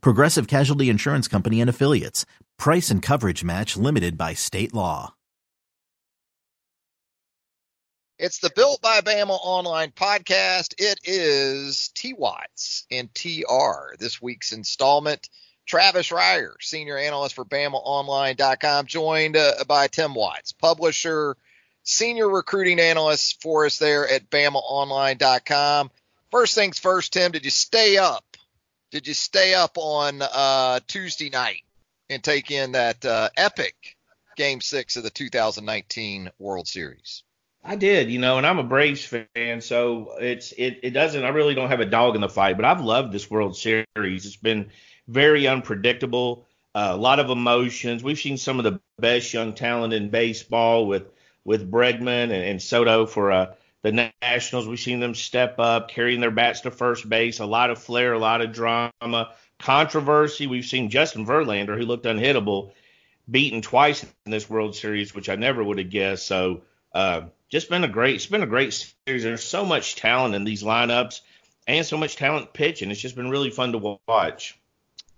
Progressive Casualty Insurance Company and Affiliates. Price and coverage match limited by state law. It's the Built by Bama online podcast. It is T Watts and TR. This week's installment. Travis Reier, senior analyst for BamaOnline.com, joined uh, by Tim Watts, publisher senior recruiting analyst for us there at BamaOnline.com. First things first, Tim, did you stay up? Did you stay up on uh, Tuesday night and take in that uh, epic Game Six of the 2019 World Series? I did, you know, and I'm a Braves fan, so it's it it doesn't. I really don't have a dog in the fight, but I've loved this World Series. It's been very unpredictable, uh, a lot of emotions. We've seen some of the best young talent in baseball with with Bregman and, and Soto for uh, the Nationals. We've seen them step up, carrying their bats to first base. A lot of flair, a lot of drama, controversy. We've seen Justin Verlander, who looked unhittable, beaten twice in this World Series, which I never would have guessed. So uh, just been a great, it's been a great series. There's so much talent in these lineups and so much talent pitching. It's just been really fun to watch.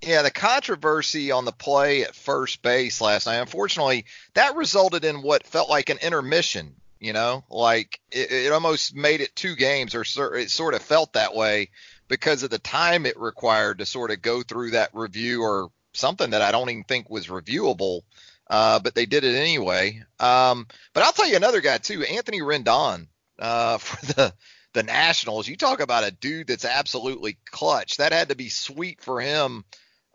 Yeah, the controversy on the play at first base last night, unfortunately, that resulted in what felt like an intermission. You know, like it, it almost made it two games, or it sort of felt that way because of the time it required to sort of go through that review or something that I don't even think was reviewable. Uh, but they did it anyway. Um, but I'll tell you another guy too, Anthony Rendon uh, for the the Nationals. You talk about a dude that's absolutely clutch. That had to be sweet for him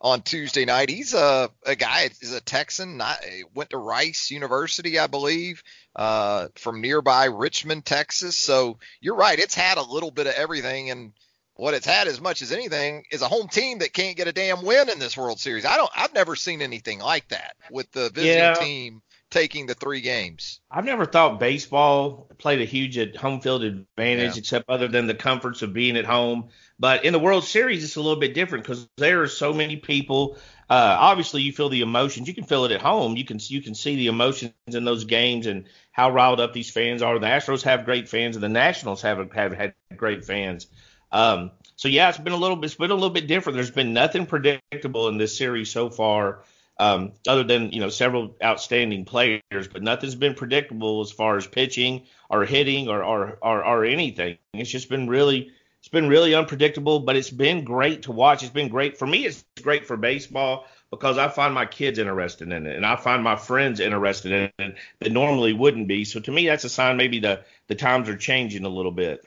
on Tuesday night. He's a, a guy, is a Texan, not, went to Rice University, I believe, uh, from nearby Richmond, Texas. So you're right. It's had a little bit of everything. And what it's had as much as anything is a home team that can't get a damn win in this World Series. I don't, I've never seen anything like that with the visiting yeah. team taking the three games. I've never thought baseball played a huge home field advantage, yeah. except other than the comforts of being at home. But in the World Series, it's a little bit different because there are so many people. Uh, obviously, you feel the emotions. You can feel it at home. You can you can see the emotions in those games and how riled up these fans are. The Astros have great fans, and the Nationals have have had great fans. Um, so yeah, it's been a little bit it's been a little bit different. There's been nothing predictable in this series so far, um, other than you know several outstanding players, but nothing's been predictable as far as pitching or hitting or or or, or anything. It's just been really it's been really unpredictable, but it's been great to watch. It's been great for me. It's great for baseball because I find my kids interested in it, and I find my friends interested in it that normally wouldn't be. So to me, that's a sign maybe the the times are changing a little bit.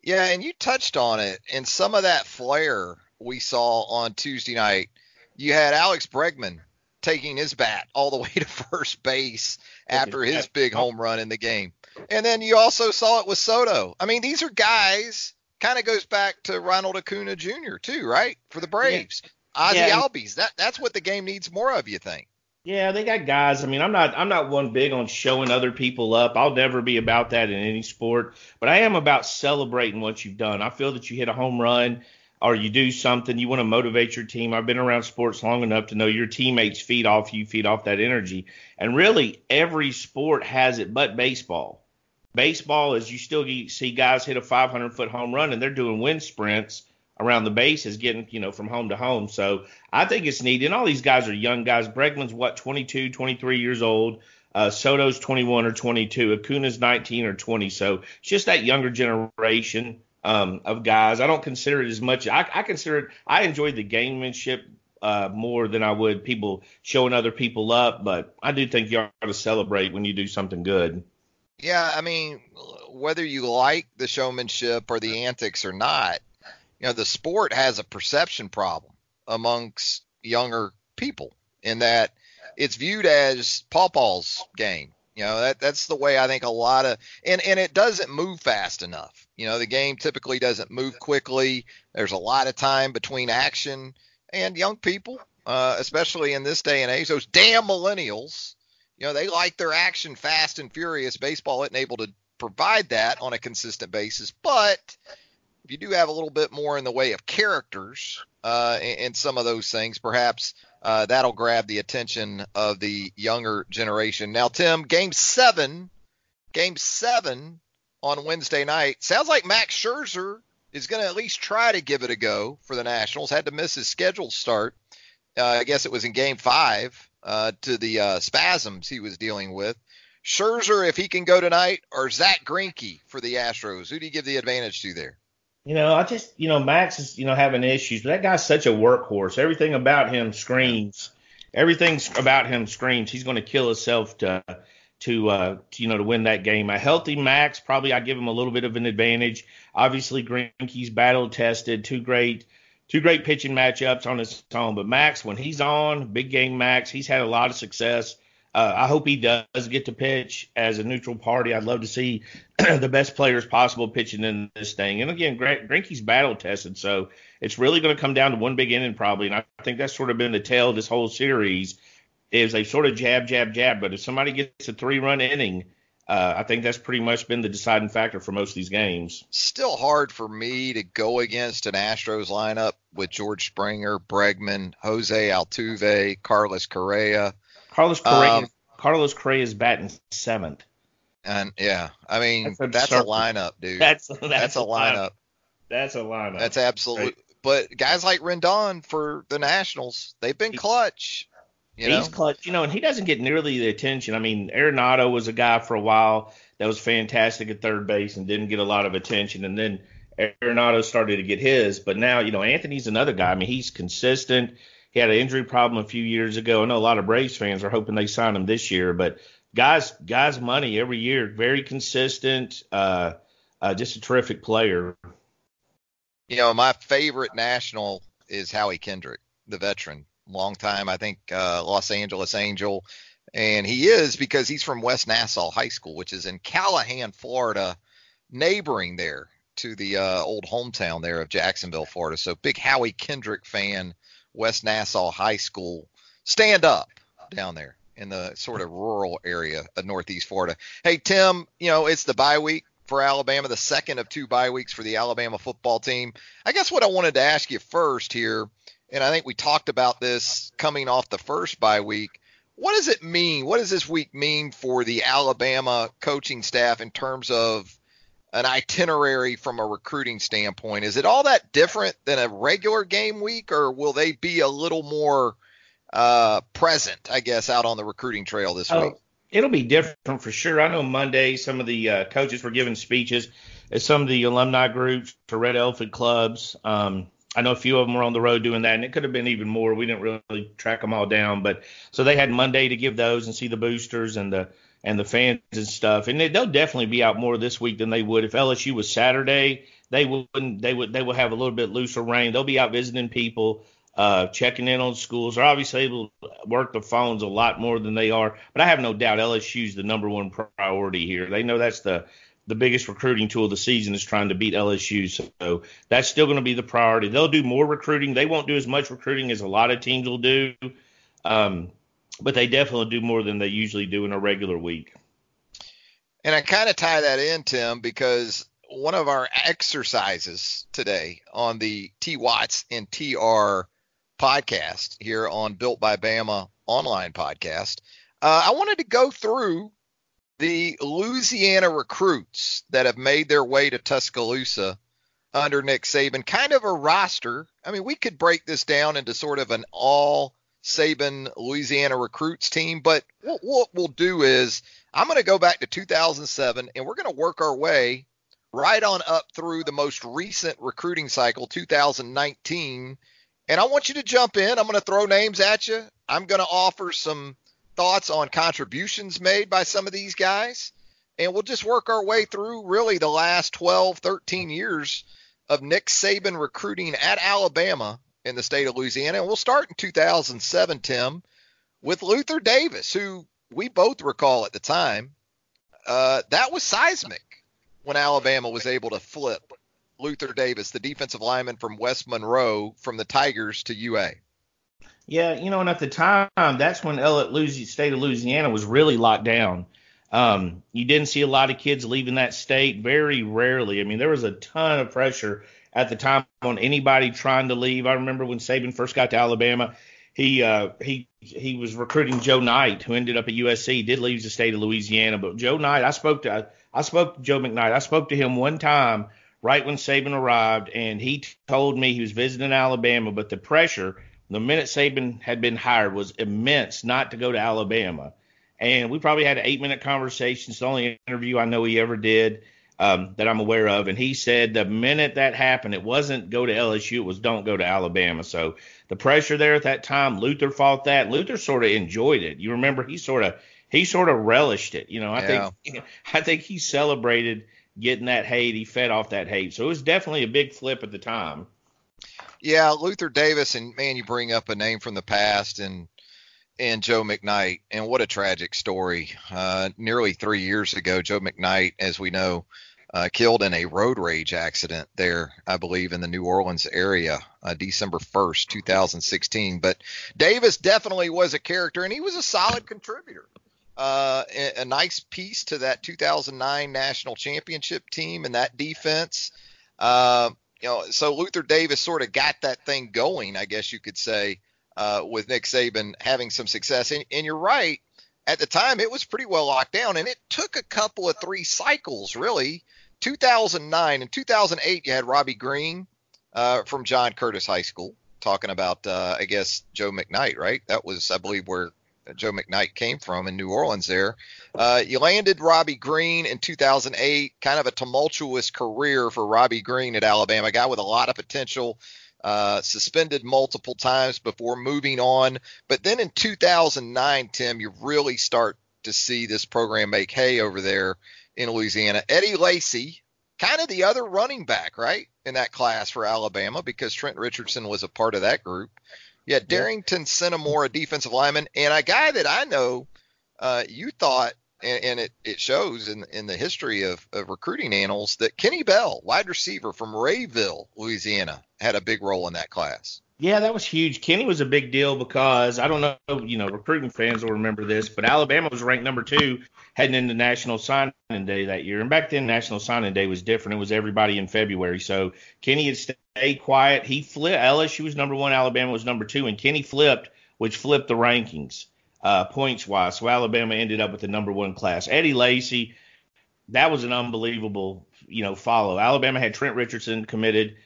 Yeah, and you touched on it, and some of that flair we saw on Tuesday night. You had Alex Bregman taking his bat all the way to first base after his big home run in the game. And then you also saw it with Soto. I mean, these are guys kind of goes back to Ronald Acuna Jr. too, right? For the Braves. Yeah. Ozzie yeah. Albies. That that's what the game needs more of, you think? Yeah, they got guys. I mean, I'm not I'm not one big on showing other people up. I'll never be about that in any sport, but I am about celebrating what you've done. I feel that you hit a home run or you do something, you want to motivate your team. I've been around sports long enough to know your teammates feed off you, feed off that energy. And really every sport has it but baseball. Baseball is you still see guys hit a 500 foot home run and they're doing wind sprints around the bases, getting you know from home to home. So I think it's neat. And all these guys are young guys. Bregman's what 22, 23 years old. Uh, Soto's 21 or 22. Acuna's 19 or 20. So it's just that younger generation um, of guys. I don't consider it as much. I, I consider it. I enjoy the gamemanship uh, more than I would people showing other people up. But I do think you ought to celebrate when you do something good. Yeah, I mean, whether you like the showmanship or the antics or not, you know, the sport has a perception problem amongst younger people in that it's viewed as Paw Paw's game. You know, that that's the way I think a lot of and and it doesn't move fast enough. You know, the game typically doesn't move quickly. There's a lot of time between action and young people uh, especially in this day and age. Those damn millennials, you know, they like their action fast and furious. Baseball isn't able to provide that on a consistent basis, but if you do have a little bit more in the way of characters uh, and, some of those things, perhaps uh, that'll grab the attention of the younger generation. Now, Tim, Game Seven, Game Seven on Wednesday night. Sounds like Max Scherzer is going to at least try to give it a go for the Nationals. Had to miss his scheduled start. Uh, I guess it was in Game Five uh, to the uh, spasms he was dealing with. Scherzer, if he can go tonight, or Zack Greinke for the Astros, who do you give the advantage to there? You know, I just, you know, Max is, you know, having issues, but that guy's such a workhorse. Everything about him screams. Everything about him screams. He's going to kill himself to to, uh, to, you know to win that game. A healthy Max, probably I give him a little bit of an advantage. Obviously, Greinke's battle tested, two great two great pitching matchups on his own. But Max, when he's on, big game Max, he's had a lot of success. Uh, I hope he does get to pitch as a neutral party. I'd love to see the best players possible pitching in this thing. And again, Greinke's battle tested, so it's really going to come down to one big inning probably. And I think that's sort of been the tale of this whole series is they sort of jab, jab, jab. But if somebody gets a three-run inning, uh, I think that's pretty much been the deciding factor for most of these games. Still hard for me to go against an Astros lineup with George Springer, Bregman, Jose Altuve, Carlos Correa. Carlos Correa, um, Carlos Correa is batting seventh. And yeah, I mean that's, that's a lineup, dude. That's that's, that's a lineup. That's a lineup. That's absolute. Right. But guys like Rendon for the Nationals, they've been clutch. You He's clutch, you know, and he doesn't get nearly the attention. I mean, Arenado was a guy for a while that was fantastic at third base and didn't get a lot of attention, and then Arenado started to get his. But now, you know, Anthony's another guy. I mean, he's consistent. He had an injury problem a few years ago. I know a lot of Braves fans are hoping they sign him this year, but guys, guys, money every year, very consistent. Uh, uh, just a terrific player. You know, my favorite national is Howie Kendrick, the veteran long time, I think, uh, Los Angeles Angel. And he is because he's from West Nassau High School, which is in Callahan, Florida, neighboring there to the uh, old hometown there of Jacksonville, Florida. So big Howie Kendrick fan, West Nassau High School. Stand up down there in the sort of rural area of Northeast Florida. Hey, Tim, you know, it's the bye week for Alabama, the second of two bye weeks for the Alabama football team. I guess what I wanted to ask you first here and I think we talked about this coming off the first bye week. What does it mean? What does this week mean for the Alabama coaching staff in terms of an itinerary from a recruiting standpoint? Is it all that different than a regular game week, or will they be a little more uh, present, I guess, out on the recruiting trail this oh, week? It'll be different for sure. I know Monday some of the uh, coaches were giving speeches at some of the alumni groups to Red Elephant clubs. Um, I know a few of them were on the road doing that, and it could have been even more. We didn't really track them all down, but so they had Monday to give those and see the boosters and the and the fans and stuff. And they, they'll definitely be out more this week than they would if LSU was Saturday. They wouldn't. They would. They will have a little bit looser rein. They'll be out visiting people, uh, checking in on schools. They're obviously able to work the phones a lot more than they are. But I have no doubt LSU's the number one priority here. They know that's the the biggest recruiting tool of the season is trying to beat LSU. So that's still going to be the priority. They'll do more recruiting. They won't do as much recruiting as a lot of teams will do, um, but they definitely do more than they usually do in a regular week. And I kind of tie that in, Tim, because one of our exercises today on the T Watts and TR podcast here on Built by Bama online podcast, uh, I wanted to go through the Louisiana recruits that have made their way to Tuscaloosa under Nick Saban, kind of a roster. I mean, we could break this down into sort of an all Saban Louisiana recruits team, but what, we'll do is I'm going to go back to 2007 and we're going to work our way right on up through the most recent recruiting cycle, 2019. And I want you to jump in. I'm going to throw names at you. I'm going to offer some thoughts on contributions made by some of these guys. And we'll just work our way through really the last 12, 13 years of Nick Saban recruiting at Alabama in the state of Louisiana. And we'll start in 2007, Tim, with Luther Davis, who we both recall at the time. Uh, that was seismic when Alabama was able to flip Luther Davis, the defensive lineman from West Monroe, from the Tigers to UA. Yeah, you know, and at the time, that's when L- state of Louisiana was really locked down. Um, you didn't see a lot of kids leaving that state very rarely. I mean, there was a ton of pressure at the time on anybody trying to leave. I remember when Saban first got to Alabama, he uh, he he was recruiting Joe Knight, who ended up at USC. He did leave the state of Louisiana, but Joe Knight, I spoke to I spoke to Joe McKnight. I spoke to him one time right when Saban arrived, and he told me he was visiting Alabama, but the pressure the minute Saban had been hired was immense not to go to Alabama. And we probably had an eight minute conversation. It's the only interview I know he ever did um, that I'm aware of. And he said the minute that happened, it wasn't go to LSU, it was don't go to Alabama. So the pressure there at that time, Luther fought that. Luther sort of enjoyed it. You remember he sort of he sort of relished it. You know, I yeah. think I think he celebrated getting that hate. He fed off that hate. So it was definitely a big flip at the time. Yeah, Luther Davis, and man, you bring up a name from the past, and and Joe McKnight, and what a tragic story. Uh, nearly three years ago, Joe McKnight, as we know, uh, killed in a road rage accident there, I believe, in the New Orleans area, uh, December 1st, 2016. But Davis definitely was a character, and he was a solid contributor. Uh, a, nice piece to that 2009 national championship team and that defense. Uh, you know, so Luther Davis sort of got that thing going, I guess you could say, uh, with Nick Saban having some success. And, and, you're right, at the time it was pretty well locked down, and it took a couple of three cycles really. 2009 and 2008, you had Robbie Green uh, from John Curtis High School talking about, uh, I guess, Joe McKnight, right? That was, I believe, where Joe McKnight came from in New Orleans there. Uh, you landed Robbie Green in 2008, kind of a tumultuous career for Robbie Green at Alabama, a guy with a lot of potential. Uh, suspended multiple times before moving on. But then in 2009, Tim, you really start to see this program make hay over there in Louisiana. Eddie Lacy, kind of the other running back, right, in that class for Alabama because Trent Richardson was a part of that group. Yeah, Darrington Sentimore, a defensive lineman, and a guy that I know uh, you thought, and, and, it, it shows in, in the history of, of recruiting annals, that Kenny Bell, wide receiver from Rayville, Louisiana, had a big role in that class. Yeah, that was huge. Kenny was a big deal because I don't know, you know, recruiting fans will remember this, but Alabama was ranked number two heading into National Signing Day that year. And back then, National Signing Day was different. It was everybody in February. So Kenny had stayed quiet. He flipped. LSU was number one. Alabama was number two. And Kenny flipped, which flipped the rankings uh, points wise. So Alabama ended up with the number one class. Eddie Lacy, that was an unbelievable, you know, follow. Alabama had Trent Richardson committed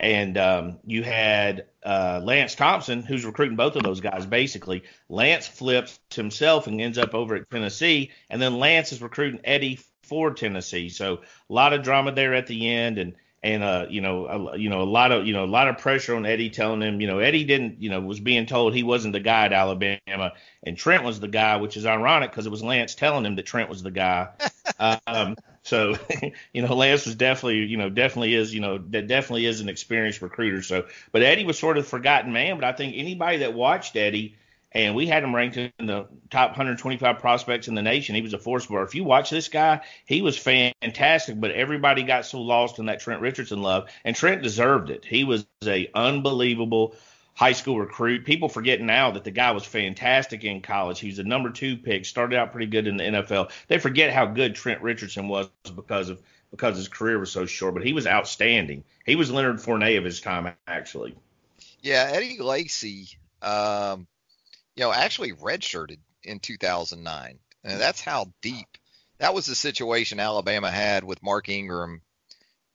and um, you had uh, Lance Thompson, who's recruiting both of those guys. Basically, Lance flips himself and ends up over at Tennessee, and then Lance is recruiting Eddie for Tennessee. So a lot of drama there at the end, and and uh, you know, a, you know, a lot of you know, a lot of pressure on Eddie, telling him, you know, Eddie didn't, you know, was being told he wasn't the guy at Alabama, and Trent was the guy, which is ironic because it was Lance telling him that Trent was the guy. um, so, you know, Lance was definitely, you know, definitely is, you know, that definitely is an experienced recruiter. So, but Eddie was sort of forgotten man. But I think anybody that watched Eddie, and we had him ranked in the top 125 prospects in the nation. He was a force. But if you watch this guy, he was fantastic. But everybody got so lost in that Trent Richardson love, and Trent deserved it. He was a unbelievable high school recruit. People forget now that the guy was fantastic in college. He's a number two pick, started out pretty good in the NFL. They forget how good Trent Richardson was because of because his career was so short, but he was outstanding. He was Leonard Fournette of his time, actually. Yeah, Eddie Lacy, um, you know, actually redshirted in 2009, and that's how deep. That was the situation Alabama had with Mark Ingram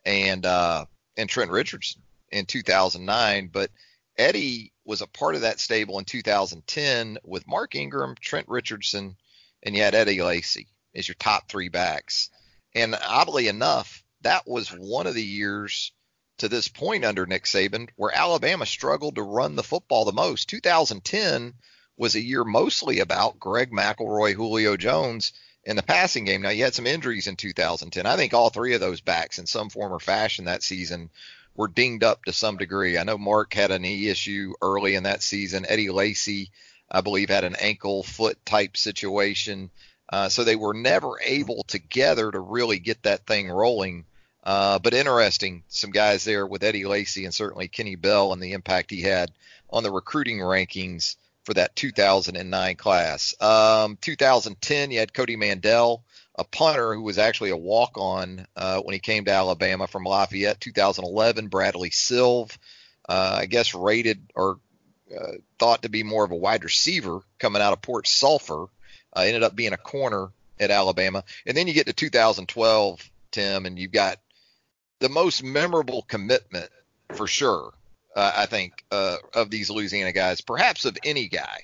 and uh, and Trent Richardson in 2009, but Eddie was a part of that stable in 2010 with Mark Ingram, Trent Richardson, and you had Eddie Lacy as your top three backs. And oddly enough, that was one of the years to this point under Nick Saban where Alabama struggled to run the football the most. 2010 was a year mostly about Greg McElroy, Julio Jones in the passing game. Now, you had some injuries in 2010. I think all three of those backs in some form or fashion that season were dinged up to some degree. I know Mark had a knee issue early in that season. Eddie Lacy, I believe, had an ankle foot type situation. Uh, so they were never able together to really get that thing rolling. Uh, but interesting, some guys there with Eddie Lacy and certainly Kenny Bell and the impact he had on the recruiting rankings for that 2009 class. Um, 2010, you had Cody Mandell, a punter who was actually a walk-on uh, when he came to Alabama from Lafayette. 2011, Bradley Sylve, uh, I guess rated or uh, thought to be more of a wide receiver coming out of Port Sulphur. Uh, ended up being a corner at Alabama. And then you get to 2012, Tim, and you've got the most memorable commitment for sure uh, I think, uh, of these Louisiana guys, perhaps of any guy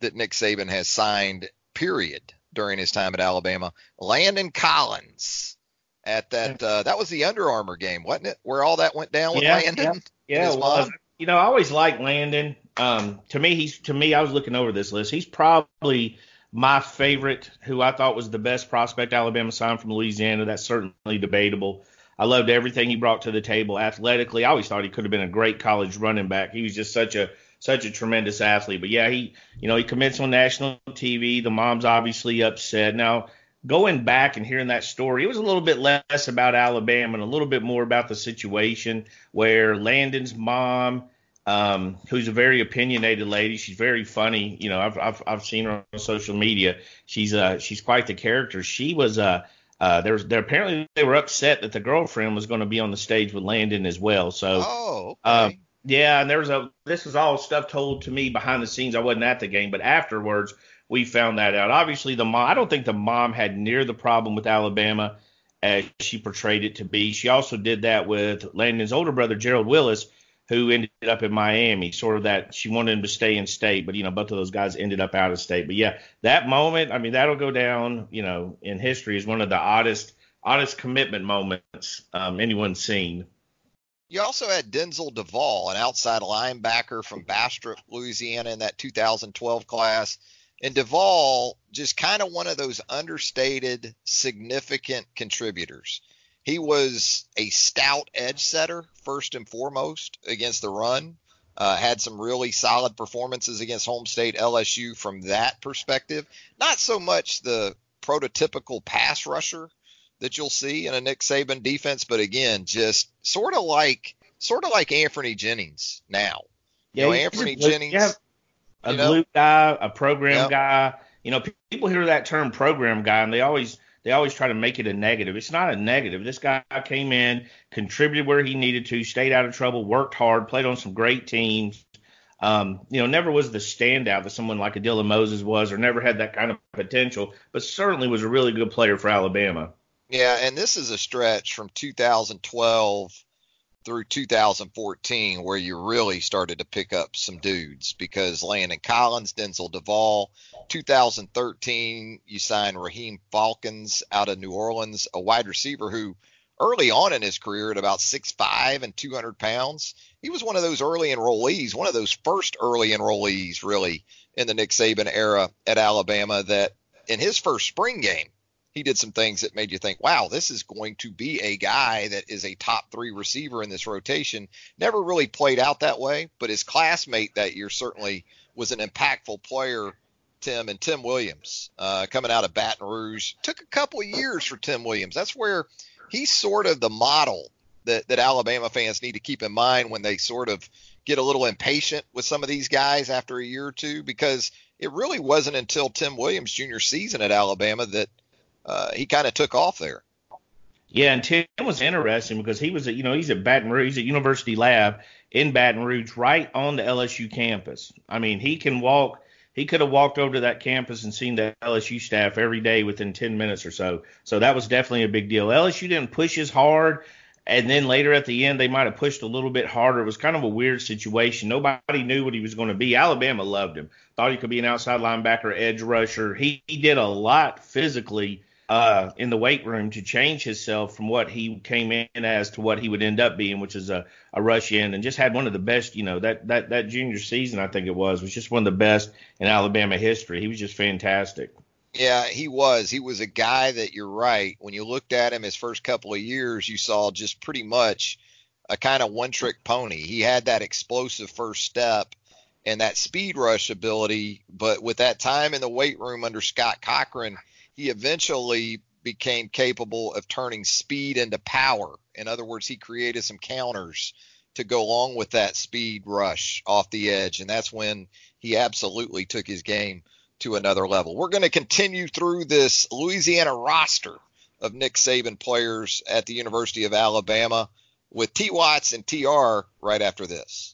that Nick Saban has signed, period, during his time at Alabama. Landon Collins at that, uh, that was the Under Armour game, wasn't it? Where all that went down with yeah, Landon? Yeah, yeah well, you know, I always liked Landon. Um, to me, he's to me, I was looking over this list. He's probably my favorite, who I thought was the best prospect Alabama signed from Louisiana. That's certainly debatable. I loved everything he brought to the table athletically. I always thought he could have been a great college running back. He was just such a such a tremendous athlete. But yeah, he you know he commits on national TV. The mom's obviously upset. Now going back and hearing that story, it was a little bit less about Alabama and a little bit more about the situation where Landon's mom. Um, who's a very opinionated lady. She's very funny. You know, I've, I've, I've seen her on social media. She's uh, she's quite the character. She was uh, uh, there was there apparently they were upset that the girlfriend was going to be on the stage with Landon as well. So, oh, uh, okay. uh, yeah, and there was a this was all stuff told to me behind the scenes. I wasn't at the game, but afterwards we found that out. Obviously, the mom. I don't think the mom had near the problem with Alabama as she portrayed it to be. She also did that with Landon's older brother Gerald Willis, who ended up in Miami. Sort of that she wanted him to stay in state, but you know both of those guys ended up out of state. But yeah, that moment, I mean, that'll go down, you know, in history as one of the oddest oddest commitment moments um, anyone's seen. You also had Denzel Devall, an outside linebacker from Bastrop, Louisiana, in that 2012 class. And Devall, just kind of one of those understated, significant contributors. He was a stout edge setter, first and foremost, against the run. Uh, had some really solid performances against home state LSU from that perspective. Not so much the prototypical pass rusher that you'll see in a Nick Saban defense, but again, just sort of like sort of like Anthony Jennings now. Yeah, you know, Anfernee Jennings. Yeah, a you know, guy, a program guy. You know, people hear that term program guy, and they always they always try to make it a negative. It's not a negative. This guy came in, contributed where he needed to, stayed out of trouble, worked hard, played on some great teams. Um, you know, never was the standout that someone like a Dylan Moses was, or never had that kind of potential, but certainly was a really good player for Alabama. Yeah, and this is a stretch from 2012 through 2014 where you really started to pick up some dudes because Landon Collins, Denzel Devall. 2013, you signed Raheem Falkins out of New Orleans, a wide receiver who early on in his career at about 6'5 and 200 pounds, he was one of those early enrollees, one of those first early enrollees really in the Nick Saban era at Alabama that in his first spring game, he did some things that made you think, wow, this is going to be a guy that is a top three receiver in this rotation. Never really played out that way, but his classmate that year certainly was an impactful player, Tim, and Tim Williams uh, coming out of Baton Rouge. Took a couple of years for Tim Williams. That's where he's sort of the model that, that Alabama fans need to keep in mind when they sort of get a little impatient with some of these guys after a year or two, because it really wasn't until Tim Williams' junior season at Alabama that – uh, he kind of took off there. Yeah, and Tim was interesting because he was, at, you know, he's at Baton Rouge, at University Lab in Baton Rouge, right on the LSU campus. I mean, he can walk. He could have walked over to that campus and seen the LSU staff every day within 10 minutes or so. So that was definitely a big deal. LSU didn't push as hard, and then later at the end they might have pushed a little bit harder. It was kind of a weird situation. Nobody knew what he was going to be. Alabama loved him. Thought he could be an outside linebacker, edge rusher. He, he did a lot physically uh, in the weight room to change himself from what he came in as to what he would end up being, which is a, a rush in, and just had one of the best. You know that that that junior season, I think it was, was just one of the best in Alabama history. He was just fantastic. Yeah, he was. He was a guy that you're right. When you looked at him his first couple of years, you saw just pretty much a kind of one trick pony. He had that explosive first step and that speed rush ability, but with that time in the weight room under Scott Cochran he eventually became capable of turning speed into power. In other words, he created some counters to go along with that speed rush off the edge. And that's when he absolutely took his game to another level. We're going to continue through this Louisiana roster of Nick Saban players at the University of Alabama with T Watts and TR right after this.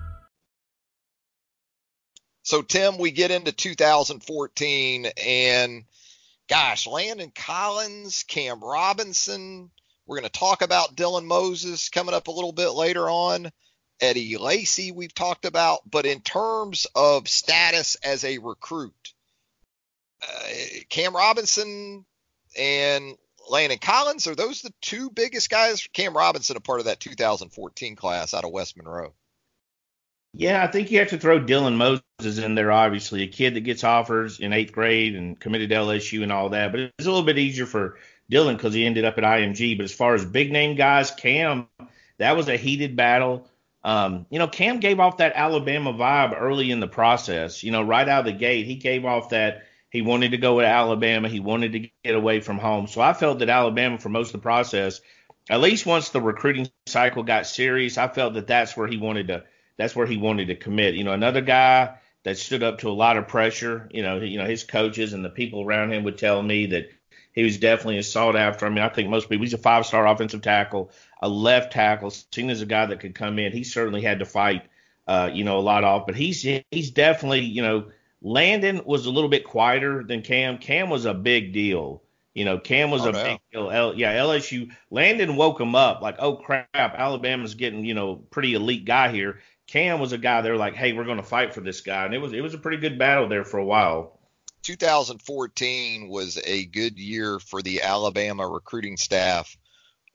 So, Tim, we get into 2014, and gosh, Landon Collins, Cam Robinson. We're going to talk about Dylan Moses coming up a little bit later on. Eddie Lacy, we've talked about. But in terms of status as a recruit, uh, Cam Robinson and Landon Collins, are those the two biggest guys? Cam Robinson, a part of that 2014 class out of West Monroe. Yeah, I think you have to throw Dylan Moses in there, obviously, a kid that gets offers in eighth grade and committed to LSU and all that. But it's a little bit easier for Dylan because he ended up at IMG. But as far as big name guys, Cam, that was a heated battle. Um, you know, Cam gave off that Alabama vibe early in the process. You know, right out of the gate, he gave off that he wanted to go to Alabama. He wanted to get away from home. So I felt that Alabama, for most of the process, at least once the recruiting cycle got serious, I felt that that's where he wanted to that's where he wanted to commit. You know, another guy that stood up to a lot of pressure. You know, you know his coaches and the people around him would tell me that he was definitely a sought after. I mean, I think most people. He's a five star offensive tackle, a left tackle, seen as a guy that could come in. He certainly had to fight, uh, you know, a lot off. But he's he's definitely, you know, Landon was a little bit quieter than Cam. Cam was a big deal. You know, Cam was oh, a no. big deal. L, yeah, LSU. Landon woke him up like, oh crap, Alabama's getting you know pretty elite guy here. Cam was a guy they're like, hey, we're going to fight for this guy, and it was it was a pretty good battle there for a while. 2014 was a good year for the Alabama recruiting staff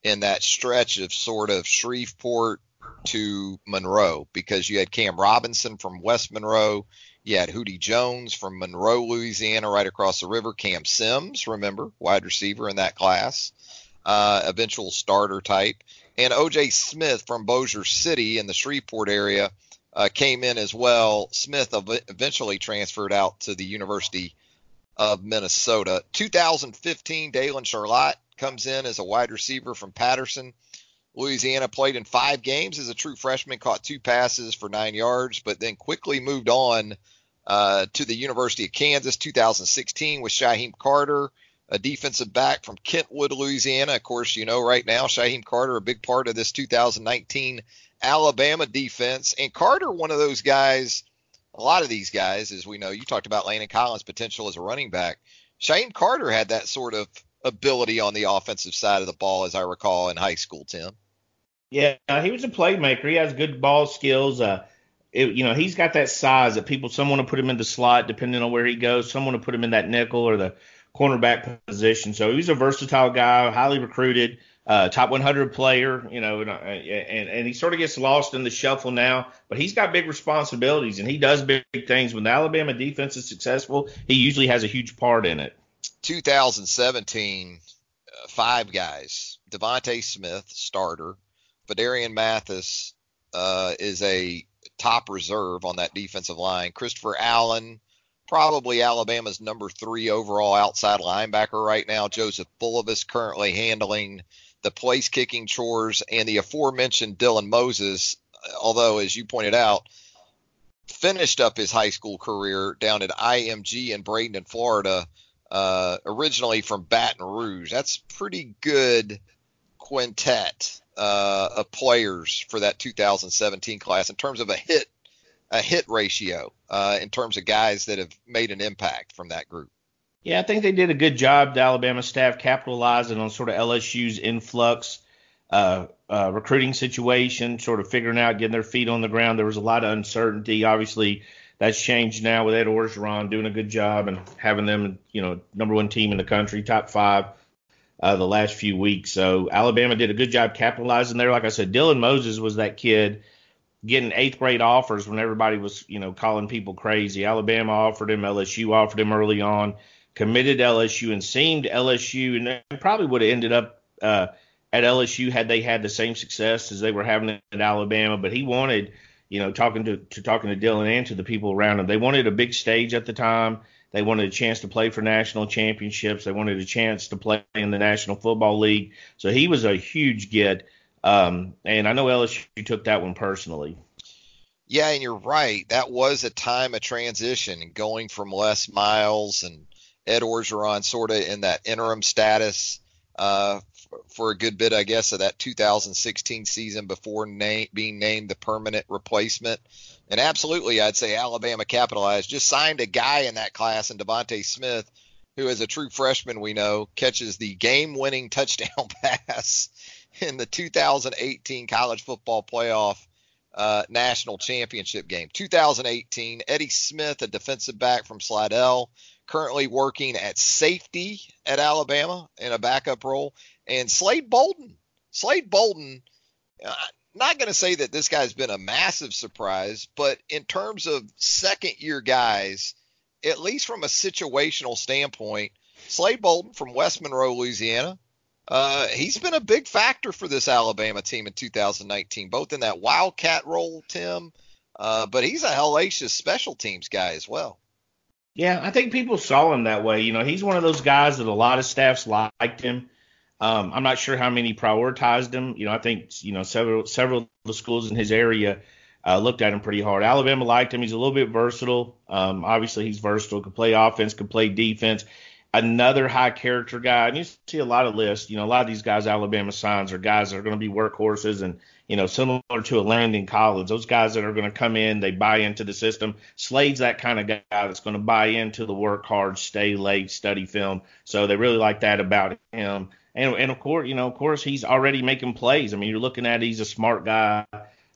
in that stretch of sort of Shreveport to Monroe because you had Cam Robinson from West Monroe, you had Hootie Jones from Monroe, Louisiana, right across the river. Cam Sims, remember, wide receiver in that class, uh, eventual starter type and OJ Smith from Bossier City in the Shreveport area uh, came in as well. Smith eventually transferred out to the University of Minnesota. 2015, Daylon Charlot comes in as a wide receiver from Patterson. Louisiana played in five games as a true freshman, caught two passes for nine yards, but then quickly moved on uh, to the University of Kansas. 2016 with Shyheim Carter a defensive back from Kentwood, Louisiana. Of course, you know right now Shyheim Carter, a big part of this 2019 Alabama defense. And Carter, one of those guys, a lot of these guys, as we know, you talked about Landon Collins' potential as a running back. Shyheim Carter had that sort of ability on the offensive side of the ball, as I recall, in high school, Tim. Yeah, he was a playmaker. He has good ball skills. Uh, it, you know, he's got that size that people, some want to put him in the slot depending on where he goes. Some want to put him in that nickel or the cornerback position. So he's a versatile guy, highly recruited, uh, top 100 player, you know, and, and, and he sort of gets lost in the shuffle now, but he's got big responsibilities and he does big things. When the Alabama defense is successful, he usually has a huge part in it. 2017, uh, five guys. DeVonta Smith, starter. Phidarian Mathis uh, is a top reserve on that defensive line. Christopher Allen, probably Alabama's number three overall outside linebacker right now. Joseph Bulovas currently handling the place kicking chores, and the aforementioned Dylan Moses, although as you pointed out, finished up his high school career down at IMG in Bradenton, Florida, uh, originally from Baton Rouge. That's pretty good quintet uh, of players for that 2017 class in terms of a hit a hit ratio uh, in terms of guys that have made an impact from that group. Yeah, I think they did a good job, the Alabama staff, capitalizing on sort of LSU's influx uh, uh, recruiting situation, sort of figuring out, getting their feet on the ground. There was a lot of uncertainty. Obviously, that's changed now with Ed Orgeron doing a good job and having them, you know, number one team in the country, top five uh, the last few weeks. So Alabama did a good job capitalizing there. Like I said, Dylan Moses was that kid – getting eighth grade offers when everybody was, you know, calling people crazy. Alabama offered him, LSU offered him early on, committed LSU and seemed LSU and probably would have ended up uh, at LSU had they had the same success as they were having at Alabama. But he wanted, you know, talking to, to talking to Dylan and to the people around him, they wanted a big stage at the time. They wanted a chance to play for national championships. They wanted a chance to play in the National Football League. So he was a huge get. Um, and I know LSU took that one personally. Yeah, and you're right. That was a time of transition, going from Les Miles and Ed Orgeron sort of in that interim status uh, for a good bit, I guess, of that 2016 season before name, being named the permanent replacement. And absolutely, I'd say Alabama capitalized. Just signed a guy in that class in DeVonta Smith, who is a true freshman, we know catches the game-winning touchdown pass in the 2018 college football playoff uh, national championship game. 2018, Eddie Smith, a defensive back from Slidell, currently working at safety at Alabama in a backup role, and Slade Bolden. Slade Bolden, uh, not going to say that this guy's been a massive surprise, but in terms of second year guys, at least from a situational standpoint, Slade Bolden from West Monroe, Louisiana, uh, he's been a big factor for this Alabama team in 2019, both in that Wildcat role, Tim, uh, but he's a hellacious special teams guy as well. Yeah, I think people saw him that way. You know, he's one of those guys that a lot of staffs liked him. Um, I'm not sure how many prioritized him. You know, I think you know several several of the schools in his area uh, looked at him pretty hard. Alabama liked him. He's a little bit versatile. Um, obviously, he's versatile. Could play offense. Could play defense. Another high character guy. And you see a lot of lists. You know, a lot of these guys Alabama signs are guys that are going to be workhorses and you know, similar to a Landon Collins, those guys that are going to come in, they buy into the system. Slade's that kind of guy that's going to buy into the work hard, stay late, study film. So they really like that about him. And, and of course, you know, of course, he's already making plays. I mean, you're looking at he's a smart guy.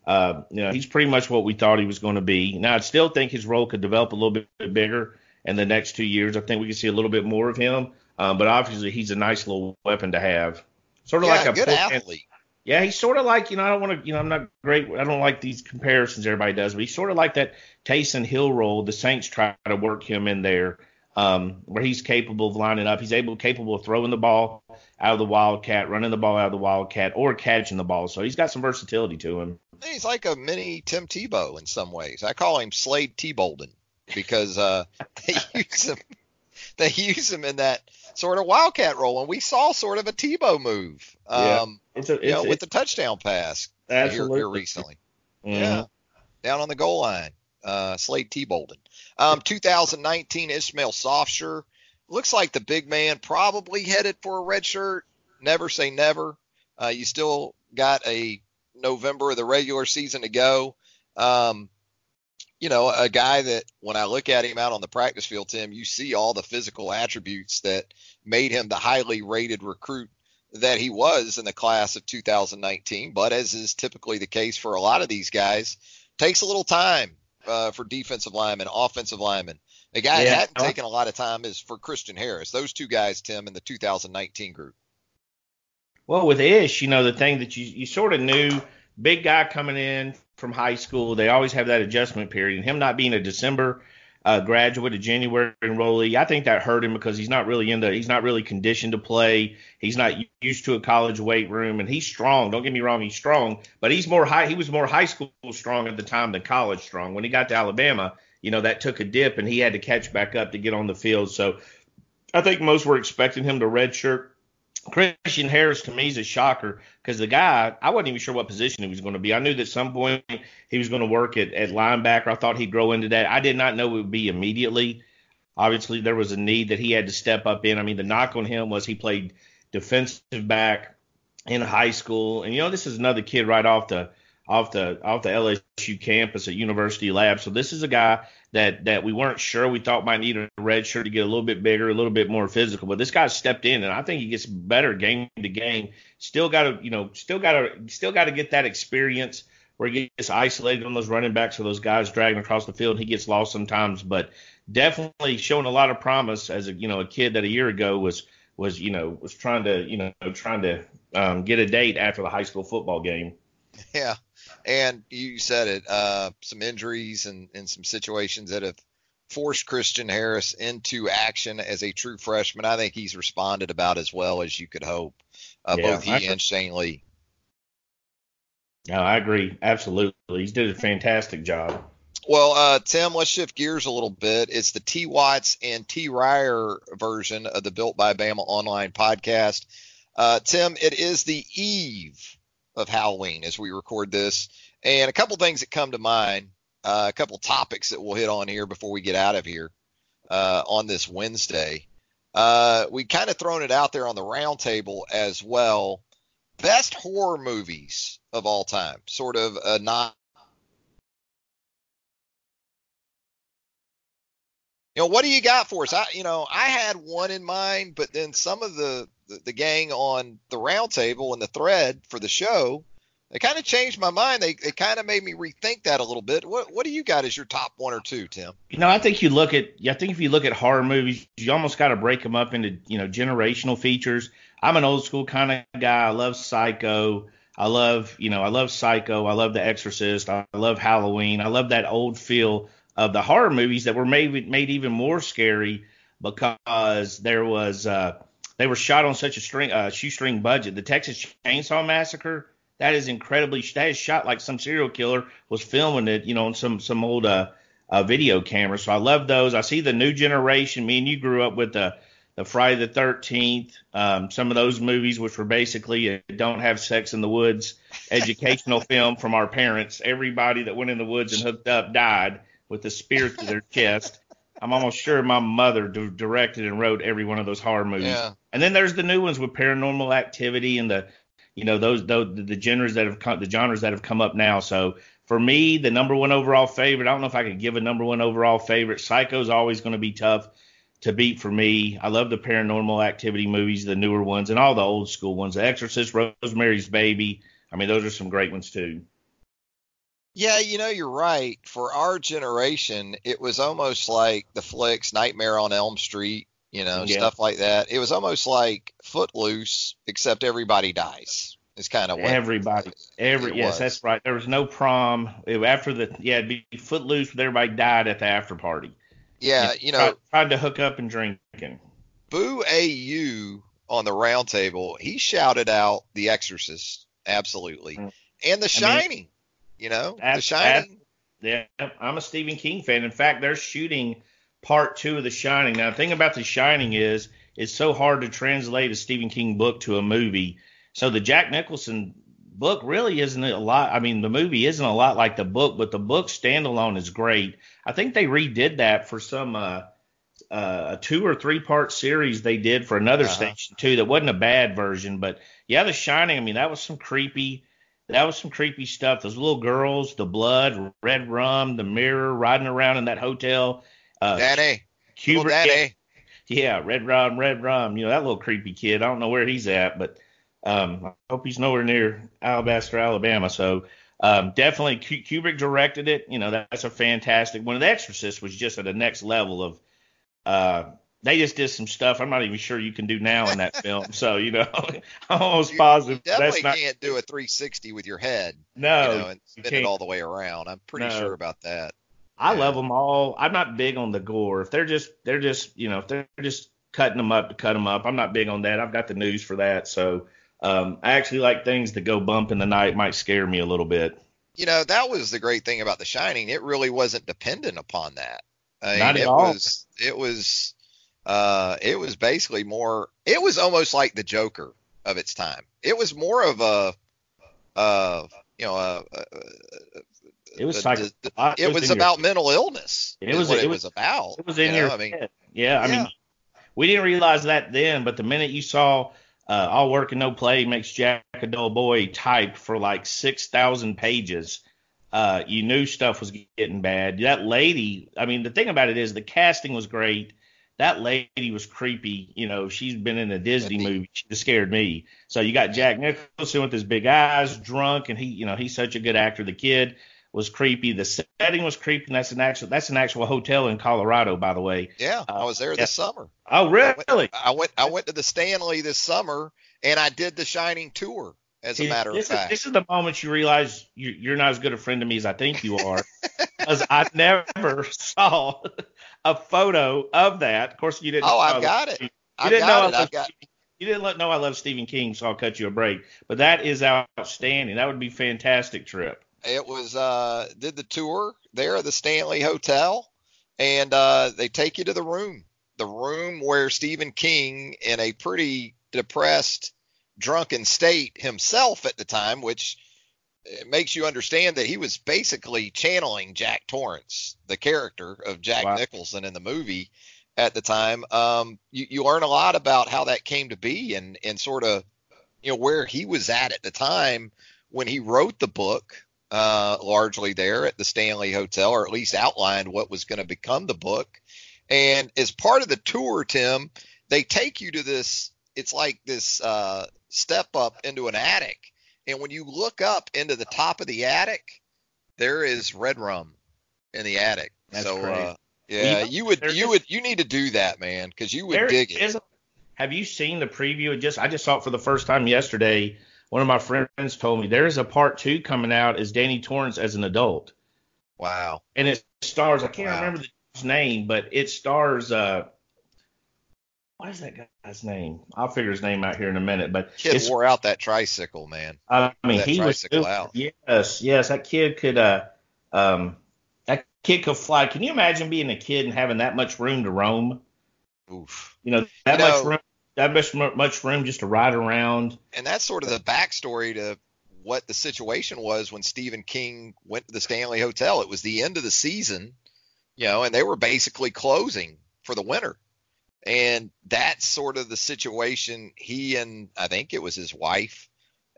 Uh, you know, he's pretty much what we thought he was going to be. Now, I still think his role could develop a little bit bigger in the next two years. I think we can see a little bit more of him. Um, but obviously, he's a nice little weapon to have. Sort of yeah, like a good athlete. Yeah, he's sort of like, you know, I don't want to, you know, I'm not great. I don't like these comparisons everybody does, but he's sort of like that Taysom Hill role. The Saints try to work him in there, um, where he's capable of lining up. He's able, capable of throwing the ball out of the Wildcat, running the ball out of the Wildcat, or catching the ball. So he's got some versatility to him. He's like a mini Tim Tebow in some ways. I call him Slade T. Bolden because uh, they use him. They use him in that sort of wildcat role, and we saw sort of a Tebow move. Yeah. Um, it's a, it's, you know, with the touchdown pass here, here recently. Mm-hmm. Yeah, down on the goal line, uh, Slade T. Bolden. Um, 2019 Ishmael Sopsher looks like the big man probably headed for a red shirt. Never say never. Uh, you still got a November of the regular season to go. Um, you know, a guy that when I look at him out on the practice field, Tim, you see all the physical attributes that made him the highly rated recruit that he was in the class of 2019. But as is typically the case for a lot of these guys, takes a little time uh, for defensive linemen, offensive linemen. The guy yeah. that hadn't taken a lot of time is for Christian Harris. Those two guys, Tim, in the 2019 group. Well, with Ish, you know, the thing that you, you sort of knew, big guy coming in from high school, they always have that adjustment period. And him not being a December uh, graduate, a January enrollee. I think that hurt him because he's not really in the he's not really conditioned to play. He's not used to a college weight room, and he's strong. Don't get me wrong, he's strong, but he's more high. He was more high school strong at the time than college strong. When he got to Alabama, you know that took a dip, and he had to catch back up to get on the field. So I think most were expecting him to redshirt Christian Harris to me is a shocker because the guy, I wasn't even sure what position he was going to be. I knew that some point he was going to work at, at linebacker. I thought he'd grow into that. I did not know it would be immediately. Obviously, there was a need that he had to step up in. I mean, the knock on him was he played defensive back in high school, and you know this is another kid right off the off the off the LSU campus at University Lab. So this is a guy that that we weren't sure. We thought might need a red shirt to get a little bit bigger, a little bit more physical. But this guy stepped in, and I think he gets better game to game. Still got to, you know, still got to, still got to get that experience where he gets isolated on those running backs or those guys dragging across the field. He gets lost sometimes, but definitely showing a lot of promise as a, you know, a kid that a year ago was was you know was trying to you know trying to um, get a date after the high school football game. Yeah. And you said it, uh, some injuries and, and some situations that have forced Christian Harris into action as a true freshman. I think he's responded about as well as you could hope, uh, Yeah, both he I- and Shane Lee. No, I agree. Absolutely. He's did a fantastic job. Well, uh, Tim, let's shift gears a little bit. It's the T Watts and T Ryer version of the Built by Bama online podcast. Uh, Tim, it is the eve of Halloween as we record this, and a couple things that come to mind, uh, a couple topics that we'll hit on here before we get out of here uh, on this Wednesday. Uh, we kind of thrown it out there on the roundtable as well. Best horror movies of all time, sort of a not You know, what do you got for us? I, you know, I had one in mind, but then some of the the, the gang on the roundtable and the thread for the show, they kind of changed my mind. They they kind of made me rethink that a little bit. What what do you got as your top one or two, Tim? You know, I think you look at I think if you look at horror movies, you almost got to break them up into you know generational features. I'm an old school kind of guy. I love Psycho. I love you know I love Psycho. I love The Exorcist. I love Halloween. I love that old feel of the horror movies that were made made even more scary because there was uh, they were shot on such a string uh, shoestring budget. The Texas Chainsaw Massacre that is incredibly that is shot like some serial killer was filming it, you know, on some some old uh, uh, video camera. So I love those. I see the new generation. Me and you grew up with the the Friday the Thirteenth, um, some of those movies, which were basically uh, don't have sex in the woods educational film from our parents. Everybody that went in the woods and hooked up died with a spear through their chest. I'm almost sure my mother d- directed and wrote every one of those horror movies. Yeah. And then there's the new ones with Paranormal Activity and the, you know, those those the, the genres that have come, the genres that have come up now. So for me, the number one overall favorite. I don't know if I could give a number one overall favorite. Psycho's always going to be tough to beat for me. I love the Paranormal Activity movies, the newer ones, and all the old school ones. The Exorcist, Rosemary's Baby. I mean, those are some great ones too. Yeah, you know, you're right. For our generation, it was almost like the flicks Nightmare on Elm Street, you know, Yeah. stuff like that. It was almost like Footloose, except everybody dies. It's kind of what Everybody, every it yes, was. that's right. There was no prom It- after the yeah, it'd be footloose, but everybody died at the after party. Yeah, you know, tried, tried to hook up and drinking. Boo AU on the roundtable, he shouted out The Exorcist, absolutely, Mm. and The I mean, Shining. You know, The that's- Shining. Yeah, I'm a Stephen King fan. In fact, they're shooting part two of The Shining. Now, the thing about The Shining is it's so hard to translate a Stephen King book to a movie. So the Jack Nicholson book really isn't a lot. I mean, the movie isn't a lot like the book, but the book standalone is great. I think they redid that for some uh, uh, a two or three part series they did for another Uh-huh. station too. That wasn't a bad version, but yeah, The Shining. I mean, that was some creepy. That was some creepy stuff. Those little girls, the blood, red rum, the mirror, riding around in that hotel. Uh, little Kubrick, Danny. yeah, red rum, red rum. You know that little creepy kid. I don't know where he's at, but um, I hope he's nowhere near Alabaster, Alabama. So um, definitely Ku- Kubrick directed it. You know that's a fantastic one. The Exorcist was just at the next level of. Uh, they just did some stuff I'm not even sure you can do now in that film. So you know, I'm almost You- positive you definitely that's not. can't do a 360 with your head, No, you know, and spin it all the way around. I'm pretty No. sure about that. I Yeah. love them all. I'm not big on the gore. If they're just they're just you know if they're just cutting them up to cut them up, I'm not big on that. I've got the news for that. So um, I actually like things that go bump in the night. Might scare me a little bit. You know, that was the great thing about The Shining. It really wasn't dependent upon that. I mean, Not at it all. was it was uh it was basically more it was almost like the Joker of its time. It was more of a uh you know a, a, It was a- psych- a- uh, it was your- about mental illness. It was- what it it was- was about. It was in you know? your I mean, head. Yeah, I yeah. mean, we didn't realize that then, but the minute you saw uh, "All Work and No Play Makes Jack a Dull Boy" typed for like six thousand pages, uh, you knew stuff was getting bad. That lady, I mean, the thing about it is the casting was great. That lady was creepy. You know, she's been in a Disney movie. She scared me. So you got Jack Nicholson with his big eyes, drunk, and he, you know, he's such a good actor. The kid was creepy. The setting was creepy. And that's an actual that's an actual hotel in Colorado, by the way. yeah, I was there yeah. this summer. Oh, really? I went I went to the Stanley this summer and I did the Shining tour. As a matter this of fact. Is, this is the moment you realize you, you're not as good a friend to me as I think you are, because I never saw a photo of that. Of course, you didn't. oh, know I've got it. You I've didn't know it. I I've got. You didn't let- know I love Stephen King, so I'll cut you a break. But that is outstanding. That would be a fantastic trip. It was uh did the tour there at the Stanley Hotel, and uh, they take you to the room, the room where Stephen King, in a pretty depressed, drunken state himself at the time, which uh, makes you understand that he was basically channeling Jack Torrance, the character of Jack Wow. Nicholson in the movie at the time. Um, you, you learn a lot about how that came to be and and sort of you know where he was at at the time when he wrote the book uh, largely there at the Stanley Hotel, or at least outlined what was going to become the book. And as part of the tour, Tim, they take you to this. It's like this uh, step up into an attic, and when you look up into the top of the attic, there is red rum in the attic. That's so, great. uh, yeah, know, you would you would you need to do that, man, because you would dig it. a- have you seen the preview? It just I just saw it for the first time yesterday. One of my friends told me there is a part two coming out as Danny Torrance as an adult, Wow. and it stars I can't Wow. remember the name, but it stars uh, what is that guy's name? I'll figure his name out here in a minute. But Kid wore out that tricycle, man. I mean, that he was out. yes, yes, that kid could uh, um, that kid could fly. Can you imagine being a kid and having that much room to roam? Oof. You know, that You much know- room, that much much room just to ride around. and that's sort of the backstory to what the situation was when Stephen King went to the Stanley Hotel. It was the end of the season, you know, and they were basically closing for the winter. And that's sort of the situation he and I think it was his wife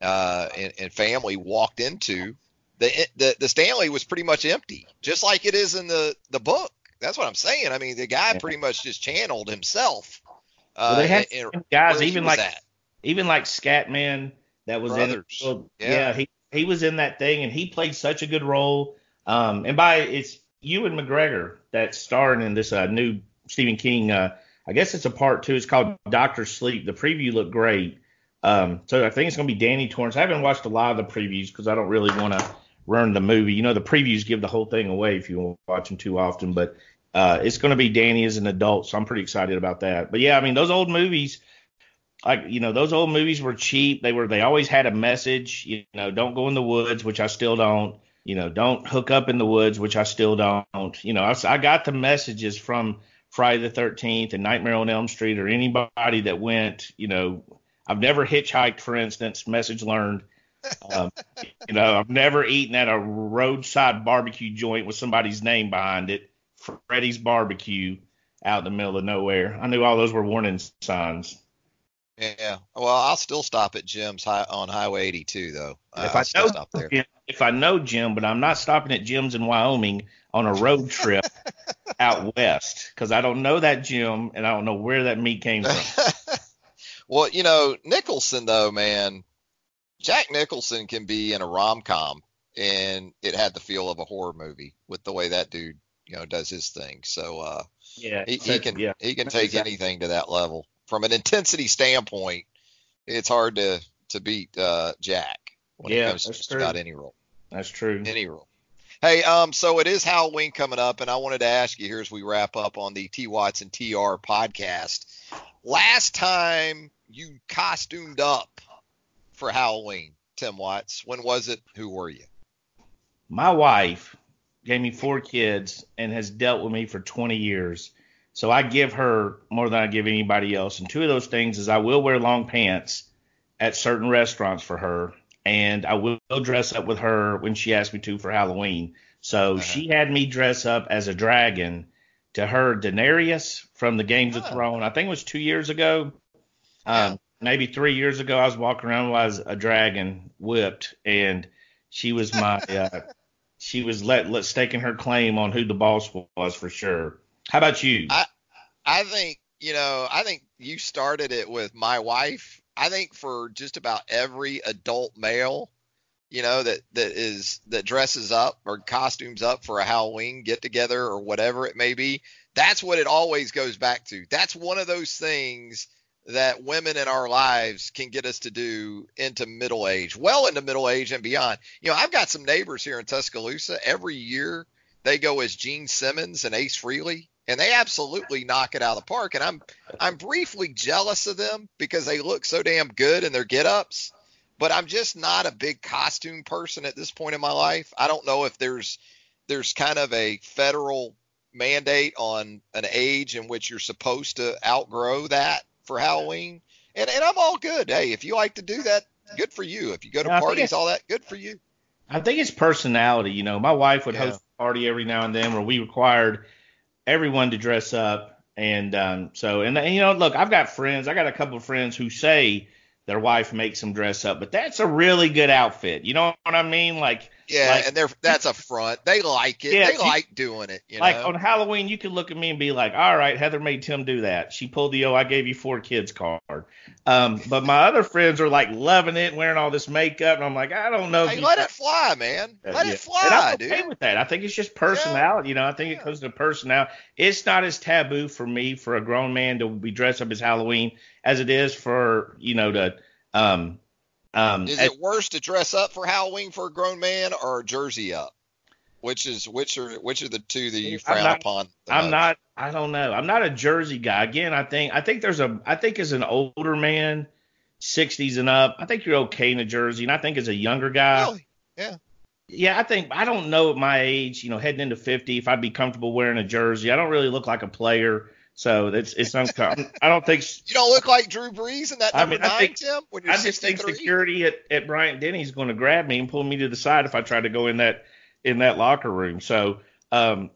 uh, and, and family walked into. The, the the Stanley was pretty much empty, just like it is in the the book. That's what I'm saying. I mean, the guy pretty much just channeled himself. Well, Uh, they had and- and guys, even like at. even like Scatman that was in Crothers. it. Well, Yeah. yeah. he he was in that thing and he played such a good role. Um, and by it's Ewan McGregor that's starring in this uh, new Stephen King. Uh, I guess it's a part two. It's called Doctor Sleep. The preview looked great. Um, so I think it's gonna be Danny Torrance. I haven't watched a lot of the previews because I don't really want to ruin the movie. You know, the previews give the whole thing away if you watch them too often. But uh, it's going to be Danny as an adult, so I'm pretty excited about that. But yeah, I mean, those old movies, like you know, those old movies were cheap. They were they always had a message. You know, don't go in the woods, which I still don't. You know, don't hook up in the woods, which I still don't. You know, I, I got the messages from Friday the 13th and Nightmare on Elm Street or anybody that went. You know, I've never hitchhiked, for instance. Message learned. Um, you know, I've never eaten at a roadside barbecue joint with somebody's name behind it. Freddy's Barbecue out in the middle of nowhere. I knew all those were warning signs. Yeah. Well, I'll still stop at Jim's high, on Highway 82 though. Uh, if I still know stop there. Jim, if I know Jim, but I'm not stopping at Jim's in Wyoming on a road trip out west because I don't know that Jim and I don't know where that meat came from. well, you know, Nicholson though, man, Jack Nicholson can be in a rom com and it had the feel of a horror movie with the way that dude, you know, does his thing. So uh Yeah, he, so- he can Yeah, he can take exactly- anything to that level. From an intensity standpoint, it's hard to to beat uh Jack when it Yeah, comes to true. about any role. that's true. any rule. Hey, um, so it is Halloween coming up, and I wanted to ask you here as we wrap up on the T Watts and TR podcast. Last time you costumed up for Halloween, Tim Watts, when was it? Who were you? My wife gave me four kids and has dealt with me for 20 years. So I give her more than I give anybody else. And two of those things is I will wear long pants at certain restaurants for her, and I will dress up with her when she asks me to for Halloween. So Uh-huh. she had me dress up as a dragon to her Daenerys from the Games of Oh. Thrones. I think it was two years ago. Um, maybe three years ago, I was walking around as a dragon whipped, and she was my uh, she was let, let staking her claim on who the boss was for sure. How about you? I- I think, you know, I think you started it with my wife. I think for just about every adult male, you know, that that is that dresses up or costumes up for a Halloween get together or whatever it may be, that's what it always goes back to. That's one of those things that women in our lives can get us to do into middle age, well into middle age and beyond. You know, I've got some neighbors here in Tuscaloosa. Every year they go as Gene Simmons and Ace Frehley, and they absolutely knock it out of the park. And I'm I'm briefly jealous of them because they look so damn good in their get-ups. But I'm just not a big costume person at this point in my life. I don't know if there's there's kind of a federal mandate on an age in which you're supposed to outgrow that for Halloween. And and I'm all good. Hey, if you like to do that, good for you. If you go to think parties, all that, good for you. I think it's personality. You know, my wife would Yeah. host a party every now and then where we required everyone to dress up, and um, so and, and you know, look, I've got friends. I got a couple of friends who say their wife makes them dress up, but that's a really good outfit. You know what I mean? Like, Yeah, Like- and they're that's a front. They like it. Yeah, they you- like doing it. You know, like know. on Halloween, you could look at me and be like, "All right, Heather made Tim do that. She pulled the oh, I gave you four kids card." Um, but my other friends are like loving it, wearing all this makeup, and I'm like, I don't know. hey, let it fly, man. Uh, Let yeah. it fly, and I'm dude. okay with that. I think it's just personality. You know, I think it comes to personality. It's not as taboo for me for a grown man to be dressed up as Halloween as it is for you know to um um. Is as- it worse to dress up for Halloween for a grown man or jersey up? Which is which are which are the two that you frown not- upon? I'm most? not. I don't know. I'm not a jersey guy. Again, I think I think there's a. I think as an older man, 60s and up, I think you're okay in a jersey, and I think as a younger guy, Really? yeah, yeah, I think I don't know at my age, you know, heading into 50, if I'd be comfortable wearing a jersey. I don't really look like a player, so it's it's uncomfortable. I don't think You don't look like Drew Brees in that number I mean, I nine, think- Tim. When you're I just think security at, at Bryant Denny's going to grab me and pull me to the side if I try to go in that in that locker room. So, um,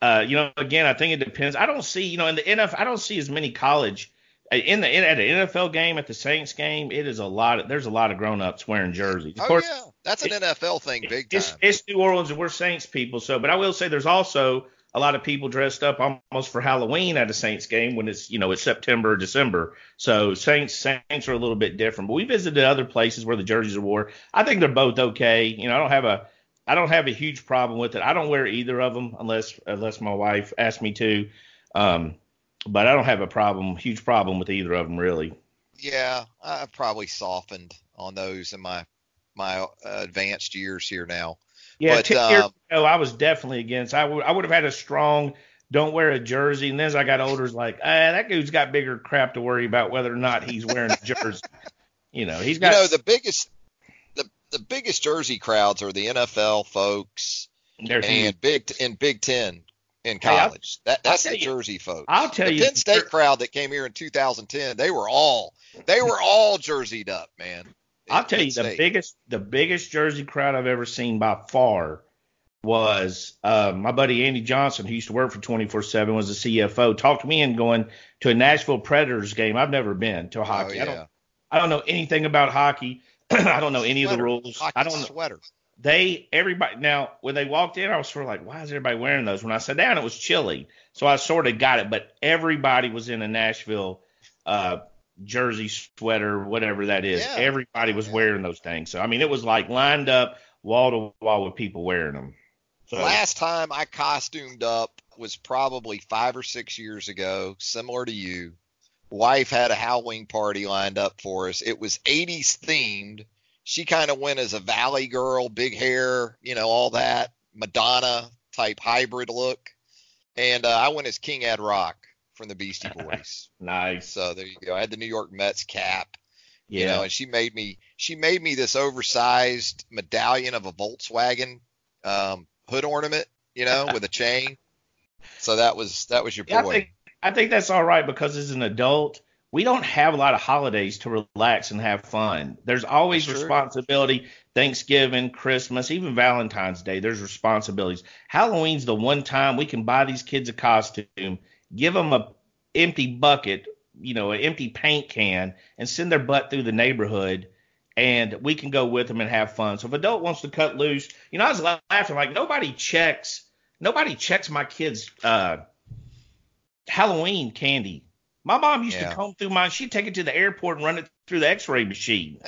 uh, you know, again, I think it depends. I don't see, you know, in the NFL, I don't see as many college uh, in the in, at an NFL game at the Saints game. It is a lot. Of, there's a lot of grown ups wearing jerseys. Of Oh course, yeah, that's an NFL thing, big it's, time. it's New Orleans and we're Saints people. So, but I will say there's also a lot of people dressed up almost for Halloween at a Saints game when it's you know it's September or December. So Saints Saints are a little bit different. But we visited other places where the jerseys are wore. I think they're both okay. You know, I don't have a I don't have a huge problem with it. I don't wear either of them unless unless my wife asks me to. Um, but I don't have a problem, huge problem with either of them really. Yeah, I've probably softened on those in my my uh, advanced years here now. Yeah, But, ten years um, ago I was definitely against. I would I would have had a strong don't wear a jersey, and then as I got older, it's like ah, that dude's got bigger crap to worry about whether or not he's wearing a jersey. you know, he's got You know, the biggest the the biggest jersey crowds are the NFL folks huge. and Big in Big Ten in Hey, college. that that's the you- jersey folks. I'll tell the you, Penn State crowd that came here in 2010, they were all they were all jerseyed up, man. I'll tell you the State. biggest the biggest jersey crowd I've ever seen by far was uh, my buddy Andy Johnson, who used to work for 24/7, was the CFO. Talked me in going to a Nashville Predators game. I've never been to Oh, hockey. I don't I don't know anything about hockey. I don't know any of the rules. hockey I don't know. sweater. they everybody now when they walked in, I was sort of like, why is everybody wearing those? When I sat down, it was chilly, so I sort of got it. But everybody was in a Nashville uh, jersey, sweater, whatever that is. Yeah. Everybody was Yeah. wearing those things. So I mean, it was like lined up wall to wall with people wearing them. So Last time I costumed up was probably five or six years ago, similar to you. Wife had a Halloween party lined up for us. It was 80s themed. She kind of went as a valley girl, big hair, you know, all that Madonna type hybrid look. And uh, I went as King Ad-Rock from the Beastie Boys. nice. so there you go. I had the New York Mets cap, Yeah. you know, and she made me she made me this oversized medallion of a Volkswagen um, hood ornament, you know, with a chain. So that was that was your Yeah, I boy. think I think that's all right because as an adult, we don't have a lot of holidays to relax and have fun. There's always true. responsibility. Thanksgiving, Christmas, even Valentine's Day, there's responsibilities. Halloween's the one time we can buy these kids a costume, give them a empty bucket, you know, an empty paint can, and send their butt through the neighborhood. And we can go with them and have fun. So if an adult wants to cut loose, you know, I was laughing like nobody checks, nobody checks my kids' uh, Halloween candy. My mom used Yeah. to comb through mine. She'd take it to the airport and run it through the X-ray machine.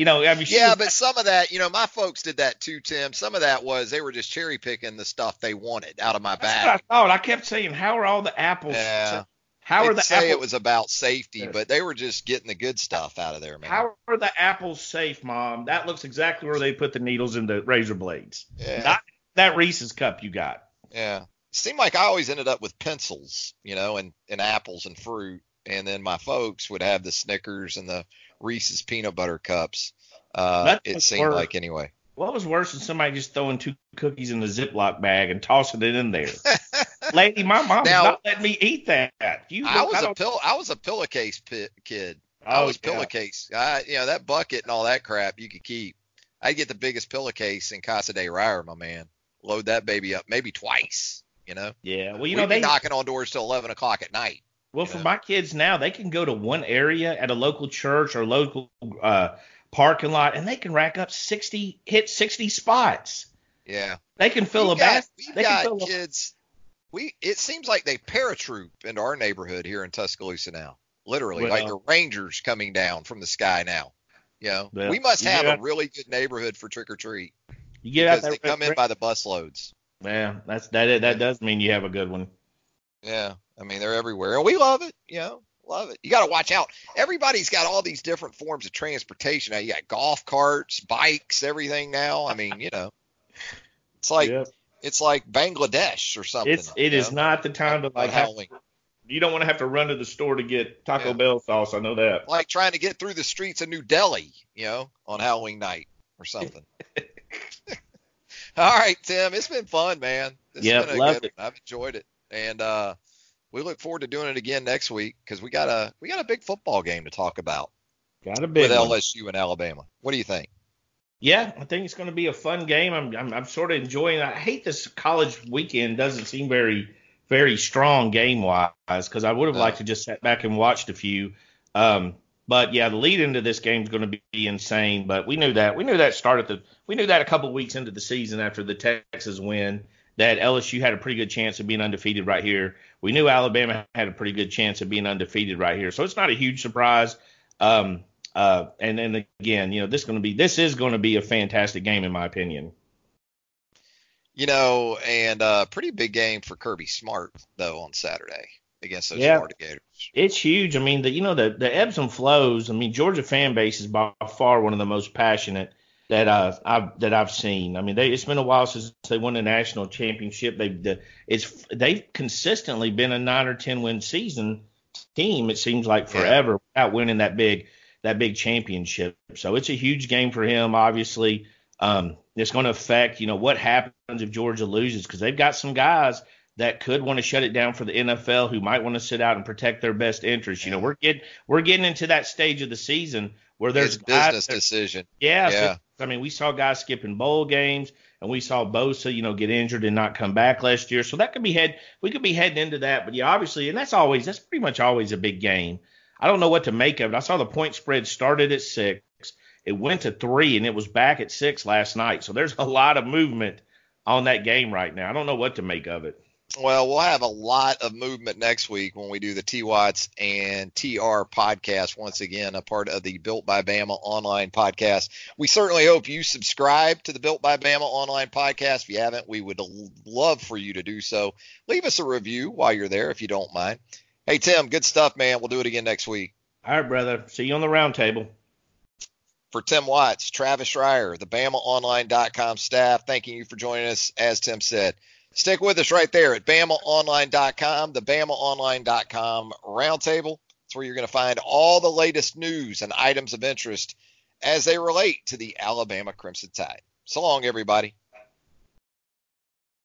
You know, I mean, Yeah, but some of that, you know, my folks did that too, Tim. Some of that was they were just cherry picking the stuff they wanted out of my bag. that's what I thought. I kept saying, how are all the apples? Yeah. How They'd are the say apples? it was about safety, but they were just getting the good stuff out of there, man. How are the apples safe, Mom? That looks exactly where they put the needles in the razor blades. yeah, Not that Reese's cup you got. yeah. Seemed like I always ended up with pencils, you know, and, and apples and fruit, and then my folks would have the Snickers and the Reese's peanut butter cups. Uh, it seemed worse. like anyway. What was worse than somebody just throwing two cookies in a Ziploc bag and tossing it in there? Lady, my mom's Now- not letting me eat that. You I was a pill. I was a pillowcase pi- kid. I Oh, was yeah. pillowcase. I, you know, that bucket and all that crap you could keep. I'd get the biggest pillowcase in Casa de Ryer, my man. Load that baby up, maybe twice. You know, Yeah, well, you we'd know be they. knocking on doors till eleven o'clock at night. Well, you for know. my kids now, they can go to one area at a local church or local uh, parking lot, and they can rack up sixty, hit sixty spots. Yeah, They can fill we've a got, bath. we've They can got fill a, kids. We it seems like they paratroop into our neighborhood here in Tuscaloosa now. Literally, like the Rangers coming down from the sky now. You know, Well, we must have yeah. a really good neighborhood for trick or treat you get out because they come in by the bus loads. Yeah, that's that. That does mean you have a good one. Yeah, I mean they're everywhere, and we love it. You know, love it. You got to watch out. Everybody's got all these different forms of transportation now. You got golf carts, bikes, everything now. I mean, you know, it's like Yep. it's like Bangladesh or something. It's it is not the time to like have, you don't want to have to run to the store to get Taco Yeah. Bell sauce. I know that. Like trying to get through the streets of New Delhi, you know, on Halloween night or something. all right, Tim, it's been fun, man. It's Yep, loved good it. one. I've enjoyed it, and uh, we look forward to doing it again next week because we got a we got a big football game to talk about. Got a big with one. LSU and Alabama. What do you think? Yeah, I think it's going to be a fun game. I'm, I'm I'm sort of enjoying. it. I hate this college weekend. Doesn't seem very very strong game wise because I would have No. liked to just sat back and watched a few. Um, but yeah, the lead into this game is going to be insane. But we knew that. We knew that started the. We knew that a couple weeks into the season after the Texas win that LSU had a pretty good chance of being undefeated right here. We knew Alabama had a pretty good chance of being undefeated right here. So it's not a huge surprise. Um, uh, and then again, you know, this going to be this is going to be a fantastic game in my opinion. You know, and uh, pretty big game for Kirby Smart though on Saturday against those Yeah. Florida Gators. It's huge. I mean, the you know the the ebbs and flows. I mean, Georgia fan base is by far one of the most passionate that uh, I've that I've seen. I mean, they, it's been a while since they won a national championship. They the, it's they've consistently been a nine or ten win season team. It seems like Yeah. forever without winning that big that big championship. So it's a huge game for him. Obviously, um, it's going to affect you know what happens if Georgia loses because they've got some guys that could want to shut it down for the NFL who might want to sit out and protect their best interests. You know, we're getting we're getting into that stage of the season where there's It's business that- decision. yeah, so- Yeah. I mean, we saw guys skipping bowl games, and we saw Bosa, you know, get injured and not come back last year. So that could be head. We could be heading into that. But yeah, obviously, and that's always that's pretty much always a big game. I don't know what to make of it. I saw the point spread started at six, it went to three, and it was back at six last night. So there's a lot of movement on that game right now. I don't know what to make of it. Well, we'll have a lot of movement next week when we do the T Watts and TR podcast once again, a part of the Built by Bama online podcast. We certainly hope you subscribe to the Built by Bama online podcast. If you haven't, we would love for you to do so. Leave us a review while you're there if you don't mind. Hey Tim, good stuff, man. We'll do it again next week. All right, brother. See you on the roundtable. For Tim Watts, Travis Schreier, the BamaOnline.com staff, thanking you for joining us. As Tim said, stick with us right there at BamaOnline.com, the BamaOnline.com roundtable. It's where you're going to find all the latest news and items of interest as they relate to the Alabama Crimson Tide. So long, everybody.